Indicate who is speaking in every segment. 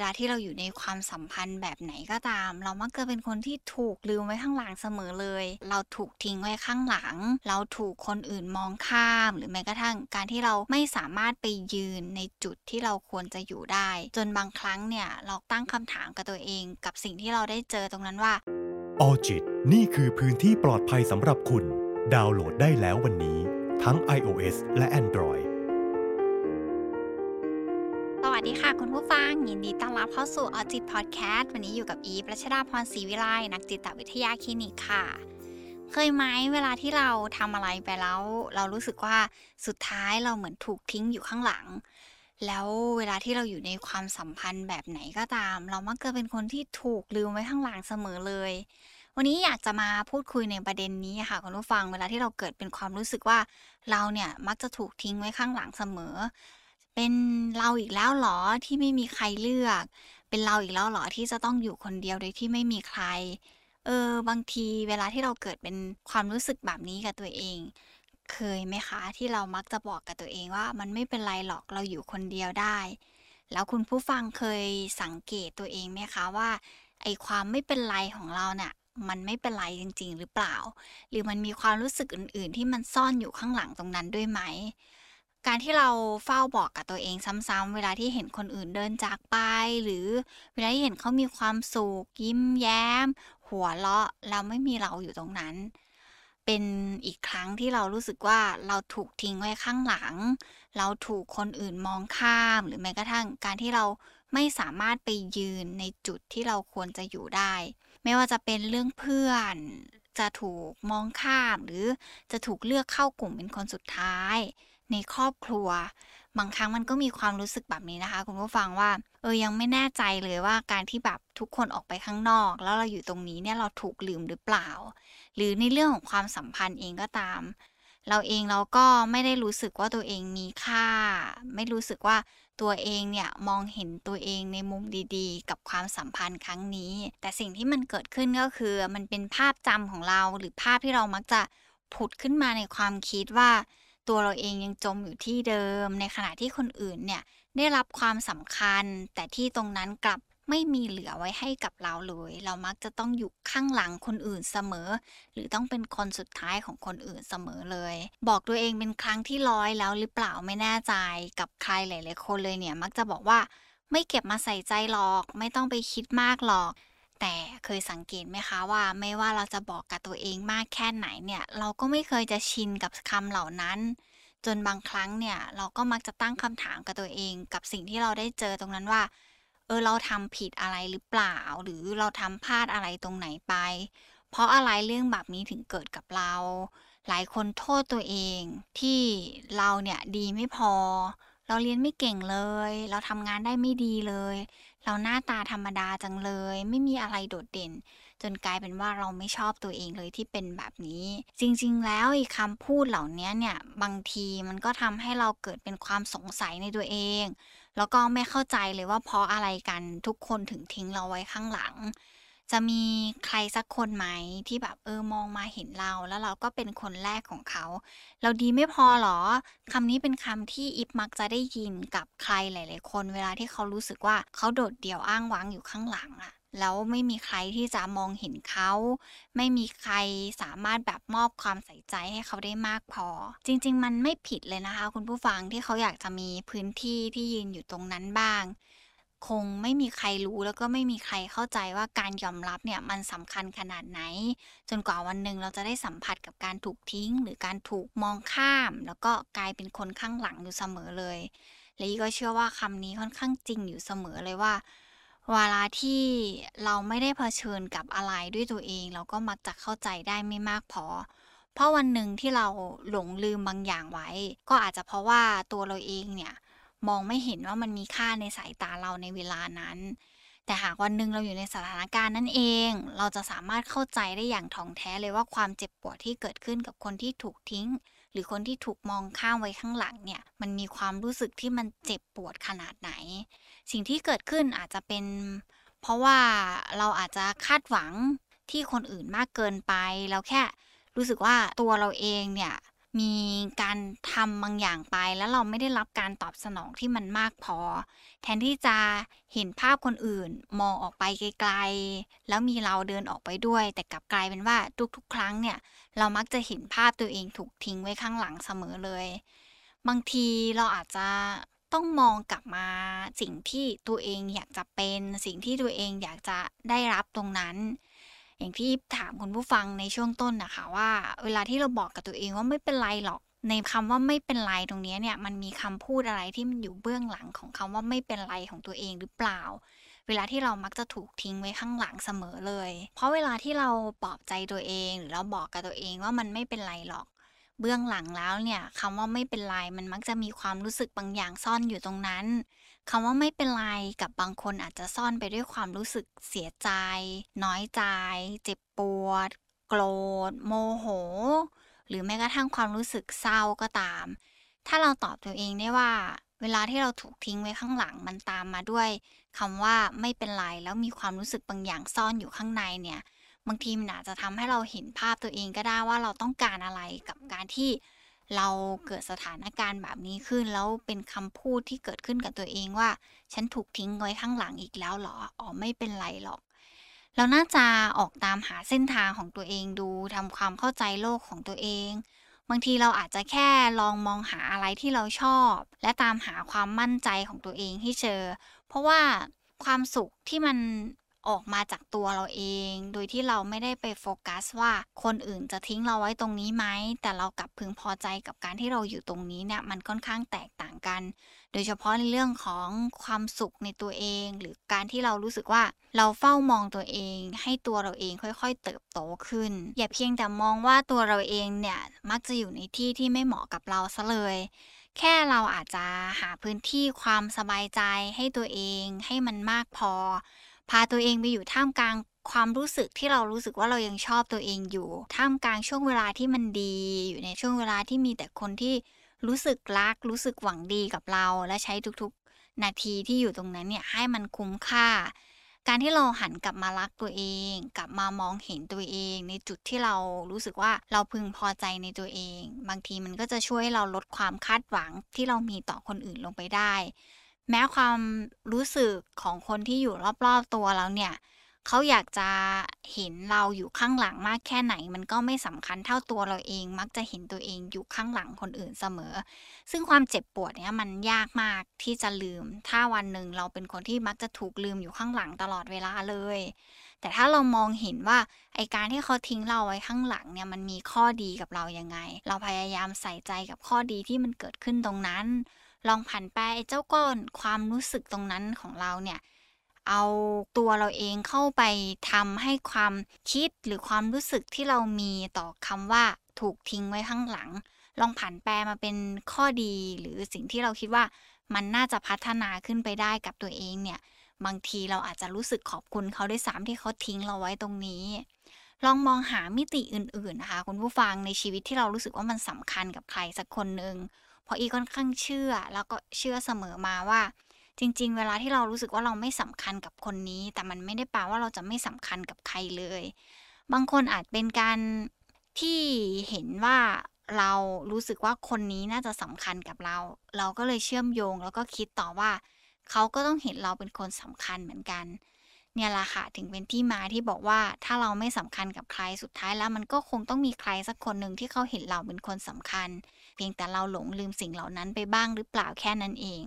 Speaker 1: เวลาที่เราอยู่ในความสัมพันธ์แบบไหนก็ตาม เรามักจะเป็นคนที่ถูกลืมไว้ข้างหลังเสมอเลย เราถูกทิ้งไว้ข้างหลัง เราถูกคนอื่นมองข้าม หรือแม้กระทั่งการที่เราไม่สามารถไปยืนในจุดที่เราควรจะอยู่ได้ จนบางครั้งเนี่ยเราตั้งคำถามกับตัวเอง กับสิ่งที่เราได้เจอตรงนั้นว่า
Speaker 2: ออจิตนี่คือพื้นที่ปลอดภัยสำหรับคุณ ดาวน์โหลดได้แล้ววันนี้ ทั้ง iOS และ Android
Speaker 1: ยินดีต้อนรับเข้าสู่ออจิตพอดแคสต์วันนี้อยู่กับอีฟรัชดาพรศรีวิไลนักจิตวิทยาคลินิกค่ะ เคยไหมเวลาที่เราทำอะไรไปแล้ว เรารู้สึกว่าสุดท้ายเราเหมือนถูกทิ้งอยู่ข้างหลัง แล้วเวลาที่เราอยู่ในความสัมพันธ์แบบไหนก็ตาม เรามักจะเป็นคนที่ถูกลืมไว้ข้างหลังเสมอเลย วันนี้อยากจะมาพูดคุยในประเด็นนี้ค่ะคุณผู้ฟัง เวลาที่เราเกิดเป็นความรู้สึกว่าเราเนี่ยมักจะถูกทิ้งไว้ข้างหลังเสมอ เป็นเราอีกแล้วหรอที่ไม่มีใครเลือก เป็นเราอีกแล้วหรอที่จะต้องอยู่คนเดียวโดยที่ไม่มีใคร เออบางทีเวลาที่เราเกิดเป็นความรู้สึกแบบนี้กับตัวเอง เคยไหมคะ ที่เรามักจะบอกกับตัวเองว่า มันไม่เป็นไรหรอกเราอยู่คนเดียวได้ แล้วคุณผู้ฟังเคยสังเกตตัวเองไหมคะว่าไอความไม่เป็นไรของเราเนะ่ยมันไม่เป็นไรจริง ๆ หรือเปล่า หรือมันมีความรู้สึกอื่น ๆ ที่มันซ่อนอยู่ข้างหลังตรงนั้นด้วยไหม การที่เราเฝ้าบอกกับตัวเองซ้ำๆเวลาที่เห็นคนอื่นเดินจากไป หรือเวลาที่เห็นเขามีความสุขยิ้มแย้ม หัวเราะแล้วไม่มีเราอยู่ตรงนั้น เป็นอีกครั้งที่เรารู้สึกว่าเราถูกทิ้งไว้ข้างหลัง เราถูกคนอื่นมองข้าม หรือแม้กระทั่งการที่เราไม่สามารถไปยืนในจุดที่เราควรจะอยู่ได้ ไม่ว่าจะเป็นเรื่องเพื่อน จะถูกมองข้าม หรือจะถูกเลือกเข้ากลุ่มเป็นคนสุดท้าย ในครอบครัว บางครั้งมันก็มีความรู้สึกแบบนี้นะคะ คุณผู้ฟังว่าเออยังไม่แน่ใจเลยว่าการที่แบบทุกคนออกไปข้างนอก แล้วเราอยู่ตรงนี้เนี่ยเราถูกลืมหรือเปล่า หรือในเรื่องของความสัมพันธ์เองก็ตาม เราเองเราก็ไม่ได้รู้สึกว่าตัวเองมีค่า ไม่รู้สึกว่าตัวเองเนี่ยมองเห็นตัวเองในมุมดีๆ กับความสัมพันธ์ครั้งนี้ แต่สิ่งที่มันเกิดขึ้นก็คือ มันเป็นภาพจำของเราหรือภาพที่เรามักจะผุดขึ้นมาในความคิดว่า ตัวเราเองยังจมอยู่ที่เดิม ในขณะที่คนอื่นเนี่ยได้รับความสำคัญ แต่ที่ตรงนั้นกลับไม่มีเหลือไว้ให้กับเราเลย เรามักจะต้องอยู่ข้างหลังคนอื่นเสมอ หรือต้องเป็นคนสุดท้ายของคนอื่นเสมอเลย บอกตัวเองเป็นครั้งที่ร้อยแล้วหรือเปล่าไม่แน่ใจกับใครหลาย ๆ คนเลยเนี่ยมักจะบอกว่าไม่เก็บมาใส่ใจหรอก ไม่ต้องไปคิดมากหรอก แต่เคยสังเกตไหมคะว่าไม่ว่าเราจะบอกกับตัวเองมากแค่ไหนเนี่ย เราก็ไม่เคยจะชินกับคำเหล่านั้น จนบางครั้งเนี่ยเราก็มักจะตั้งคำถามกับตัวเอง กับสิ่งที่เราได้เจอตรงนั้นว่า เออเราทำผิดอะไรหรือเปล่า หรือเราทำพลาดอะไรตรงไหนไป เพราะอะไรเรื่องแบบนี้ถึงเกิดกับเรา หลายคนโทษตัวเองที่เราเนี่ยดีไม่พอเราเรียนไม่เก่งเลย เราทำงานได้ไม่ดีเลยเราหน้าตาธรรมดาจังเลย ไม่มีอะไรโดดเด่น จนกลายเป็นว่าเราไม่ชอบตัวเองเลยที่เป็นแบบนี้ จริงๆ แล้วอีกคำพูดเหล่านี้เนี่ยบางทีมันก็ทำให้เราเกิดเป็นความสงสัยในตัวเอง แล้วก็ไม่เข้าใจเลยว่าเพราะอะไรกันทุกคนถึงทิ้งเราไว้ข้างหลัง จะมีใครสักคนไหมที่แบบเออมองมาเห็นเราแล้วเราก็เป็นคนแรกของเขา เราดีไม่พอหรอคำนี้เป็นคำที่อิฟมักจะได้ยินกับใครหลาย ๆ คน เวลาที่เขารู้สึกว่าเขาโดดเดี่ยวอ้างว้างอยู่ข้างหลังอะแล้วไม่มีใครที่จะมองเห็นเขา ไม่มีใครสามารถแบบมอบความใส่ใจให้เขาได้มากพอ จริง ๆ มันไม่ผิดเลยนะคะ คุณผู้ฟังที่เขาอยากจะมีพื้นที่ที่ยืนอยู่ตรงนั้นบ้าง คงไม่มีใครรู้แล้วก็ไม่มีใครเข้าใจว่าการยอมรับเนี่ยมันสำคัญขนาดไหน จนกว่าวันหนึ่งเราจะได้สัมผัสกับการถูกทิ้ง หรือการถูกมองข้าม แล้วก็กลายเป็นคนข้างหลังอยู่เสมอเลยและยี่ก็เชื่อว่าคำนี้ค่อนข้างจริงอยู่เสมอเลยว่าเวลาที่เราไม่ได้เผชิญกับอะไรด้วยตัวเอง เราก็มักจะเข้าใจได้ไม่มากพอ เพราะวันหนึ่งที่เราหลงลืมบางอย่างไว้ ก็อาจจะเพราะว่าตัวเราเองเนี่ย มองไม่เห็นว่ามันมีค่าในสายตาเราในเวลานั้น แต่หากวันหนึ่งเราอยู่ในสถานการณ์นั้นเอง เราจะสามารถเข้าใจได้อย่างท่องแท้เลยว่าความเจ็บปวดที่เกิดขึ้นกับคนที่ถูกทิ้ง หรือคนที่ถูกมองข้ามไว้ข้างหลังเนี่ยมันมีความรู้สึกที่มันเจ็บปวดขนาดไหน สิ่งที่เกิดขึ้นอาจจะเป็น เพราะว่าเราอาจจะคาดหวังที่คนอื่นมากเกินไปเราแค่รู้สึกว่าตัวเราเองเนี่ย มีการทำบางอย่างไป แล้วเราไม่ได้รับการตอบสนองที่มันมากพอ แทนที่จะเห็นภาพคนอื่นมองออกไปไกลๆ แล้วมีเราเดินออกไปด้วย แต่กลับกลายเป็นว่าทุกๆ ครั้งเนี่ย เรามักจะเห็นภาพตัวเองถูกทิ้งไว้ข้างหลังเสมอเลย บางทีเราอาจจะต้องมองกลับมาสิ่งที่ตัวเองอยากจะเป็น สิ่งที่ตัวเองอยากจะได้รับตรงนั้น อย่างที่ถามคุณผู้ฟังในช่วงต้นนะคะว่า เวลาที่เราบอกกับตัวเองว่าไม่เป็นไรหรอก ในคำว่าไม่เป็นไรตรงนี้เนี่ยมันมีคำพูดอะไรที่มันอยู่เบื้องหลังของคำว่าไม่เป็นไรของตัวเองหรือเปล่า เวลาที่เรามักจะถูกทิ้งไว้ข้างหลังเสมอเลย เพราะเวลาที่เราปลอบใจตัวเองหรือเราบอกกับตัวเองว่ามันไม่เป็นไรหรอกเบื้องหลังแล้วเนี่ยคำว่าไม่เป็นไรมันมักจะมีความรู้สึกบางอย่างซ่อนอยู่ตรงนั้น คำว่าไม่เป็นไรกับบางคนอาจจะซ่อนไปด้วยความรู้สึกเสียใจ น้อยใจ เจ็บปวด โกรธ โมโห หรือแม้กระทั่งความรู้สึกเศร้าก็ตาม ถ้าเราตอบตัวเองได้ว่า เวลาที่เราถูกทิ้งไว้ข้างหลังมันตามมาด้วยคำว่าไม่เป็นไรแล้วมีความรู้สึกบางอย่างซ่อนอยู่ข้างในเนี่ยบางทีมันอาจจะทำให้เราเห็นภาพตัวเองก็ได้ว่าเราต้องการอะไรกับการที่ เราเกิดสถานการณ์แบบนี้ขึ้น แล้วเป็นคำพูดที่เกิดขึ้นกับตัวเองว่า ฉันถูกทิ้งไว้ข้างหลังอีกแล้วหรออ๋อไม่เป็นไรหรอก เราน่าจะออกตามหาเส้นทางของตัวเองดูทำความเข้าใจโลกของตัวเอง บางทีเราอาจจะแค่ลองมองหาอะไรที่เราชอบ และตามหาความมั่นใจของตัวเองให้เจอ เพราะว่าความสุขที่มัน ออกมาจากตัวเราเอง โดยที่เราไม่ได้ไปโฟกัสว่าคนอื่นจะทิ้งเราไว้ตรงนี้ไหม แต่เรากลับพึงพอใจกับการที่เราอยู่ตรงนี้เนี่ยมันค่อนข้างแตกต่างกัน โดยเฉพาะในเรื่องของความสุขในตัวเอง หรือการที่เรารู้สึกว่าเราเฝ้ามองตัวเอง ให้ตัวเราเองค่อย ๆ เติบโตขึ้น อย่าเพียงแต่มองว่าตัวเราเองเนี่ยมักจะอยู่ในที่ที่ไม่เหมาะกับเราซะเลยแค่เราอาจจะหาพื้นที่ความสบายใจให้ตัวเองให้มันมากพอ พาตัวเองไปอยู่ท่ามกลางความรู้สึกที่เรารู้สึกว่าเรายังชอบตัวเองอยู่ ท่ามกลางช่วงเวลาที่มันดี อยู่ในช่วงเวลาที่มีแต่คนที่รู้สึกรัก รู้สึกหวังดีกับเรา และใช้ทุกๆ นาทีที่อยู่ตรงนั้นเนี่ยให้มันคุ้มค่า การที่เราหันกลับมารักตัวเอง กลับมามองเห็นตัวเอง ในจุดที่เรารู้สึกว่าเราพึงพอใจในตัวเอง บางทีมันก็จะช่วยให้เราลดความคาดหวังที่เรามีต่อคนอื่นลงไปได้ แม้ความรู้สึกของคนที่อยู่รอบๆตัวเราเนี่ยเขาอยากจะเห็นเราอยู่ข้างหลังมากแค่ไหน มันก็ไม่สำคัญเท่าตัวเราเอง มักจะเห็นตัวเองอยู่ข้างหลังคนอื่นเสมอ ซึ่งความเจ็บปวดเนี่ยมันยากมากที่จะลืม ถ้าวันหนึ่งเราเป็นคนที่มักจะถูกลืมอยู่ข้างหลังตลอดเวลาเลย แต่ถ้าเรามองเห็นว่าไอการที่เขาทิ้งเราไว้ข้างหลังเนี่ยมันมีข้อดีกับเรายังไง เราพยายามใส่ใจกับข้อดีที่มันเกิดขึ้นตรงนั้น ลองผันไปเจ้าก้อนความรู้สึกตรงนั้นของเราเนี่ยเอาตัวเราเองเข้าไปทำให้ความคิดหรือความรู้สึกที่เรามีต่อคำว่าถูกทิ้งไว้ข้างหลัง ลองผันแปลมาเป็นข้อดีหรือสิ่งที่เราคิดว่ามันน่าจะพัฒนาขึ้นไปได้กับตัวเองเนี่ย บางทีเราอาจจะรู้สึกขอบคุณเขาด้วยซ้ำที่เขาทิ้งเราไว้ตรงนี้ ลองมองหามิติอื่นๆนะคะคุณผู้ฟังในชีวิตที่เรารู้สึกว่ามันสำคัญกับใครสักคนหนึ่ง เพราะอีค่อนข้างเชื่อแล้วก็เชื่อเสมอมาว่า จริง ๆ เวลาที่เรารู้สึกว่าเราไม่สำคัญกับคนนี้ แต่มันไม่ได้แปลว่าเราจะไม่สำคัญกับใครเลย บางคนอาจเป็นการที่เห็นว่าเรารู้สึกว่าคนนี้น่าจะสำคัญกับเรา เราก็เลยเชื่อมโยง แล้วก็คิดต่อว่า เขาก็ต้องเห็นเราเป็นคนสำคัญเหมือนกัน เนี่ยแหละค่ะถึงเป็นที่มาที่บอกว่าถ้าเราไม่สำคัญกับใครสุดท้ายแล้ว มันก็คงต้องมีใครสักคนหนึ่งที่เขาเห็นเราเป็นคนสำคัญ เพียงแต่เราหลงลืมสิ่งเหล่านั้นไปบ้างหรือเปล่าแค่นั้นเอง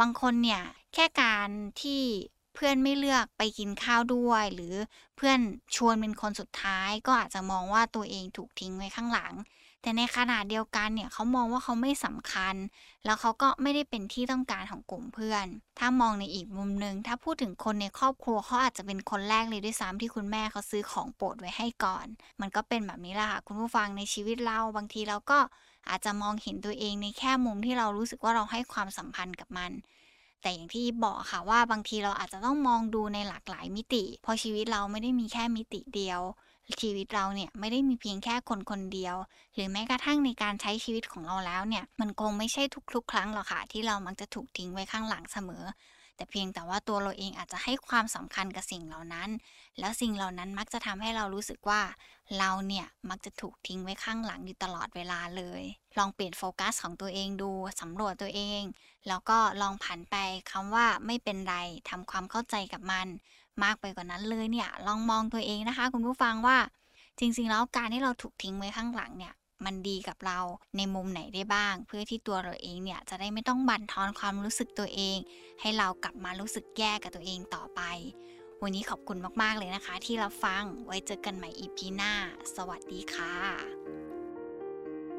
Speaker 1: บางคนเนี่ยแค่การที่เพื่อนไม่เลือกไปกินข้าวด้วย หรือเพื่อนชวนเป็นคนสุดท้าย ก็อาจจะมองว่าตัวเองถูกทิ้งไว้ข้างหลัง แต่ในขณะเดียวกันเนี่ยเขามองว่าเขาไม่สำคัญ แล้วเขาก็ไม่ได้เป็นที่ต้องการของกลุ่มเพื่อน ถ้ามองในอีกมุมหนึ่งถ้าพูดถึงคนในครอบครัวเขาอาจจะเป็นคนแรกเลยด้วยซ้ำที่คุณแม่เขาซื้อของโปรดไว้ให้ก่อน มันก็เป็นแบบนี้แหละค่ะคุณผู้ฟังในชีวิตเราบางทีเราก็อาจจะมองเห็นตัวเองในแค่มุมที่เรารู้สึกว่าเราให้ความสัมพันธ์กับมันแต่อย่างที่บอกค่ะว่าบางทีเราอาจจะต้องมองดูในหลากหลายมิติ เพราะชีวิตเราไม่ได้มีแค่มิติเดียว ชีวิตเราเนี่ยไม่ได้มีเพียงแค่คนคนเดียว หรือแม้กระทั่งในการใช้ชีวิตของเราแล้วเนี่ยมันคงไม่ใช่ทุกๆ ครั้งหรอกค่ะที่เรามักจะถูกทิ้งไว้ข้างหลังเสมอ แต่เพียงแต่ว่าตัวเราเองอาจจะให้ความสำคัญกับสิ่งเหล่านั้น แล้วสิ่งเหล่านั้นมักจะทำให้เรารู้สึกว่า เราเนี่ยมักจะถูกทิ้งไว้ข้างหลังอยู่ตลอดเวลาเลย ลองเปลี่ยนโฟกัสของตัวเองดูสำรวจตัวเอง แล้วก็ลองผันไปคำว่าไม่เป็นไรทำความเข้าใจกับมัน มากไปกว่านั้นเลยเนี่ยลองมองตัวเองนะคะ คุณผู้ฟังว่าจริงๆ แล้วการที่เราถูกทิ้งไว้ข้างหลังเนี่ยมันดีกับเราในมุมไหนได้บ้าง เพื่อที่ตัวเราเองเนี่ยจะได้ไม่ต้องบั่นทอนความรู้สึกตัวเอง ให้เรากลับมารู้สึกแย่กับตัวเองต่อไป วันนี้ขอบคุณมากๆเลยนะคะ ที่รับฟังไว้เจอกันใหม่อีพีหน้า สวัสดีค่ะ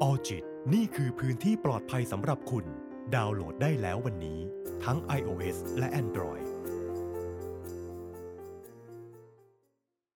Speaker 2: ออจิตนี่คือพื้นที่ปลอดภัยสำหรับคุณ ดาวน์โหลดได้แล้ววันนี้ ทั้ง iOS และ Android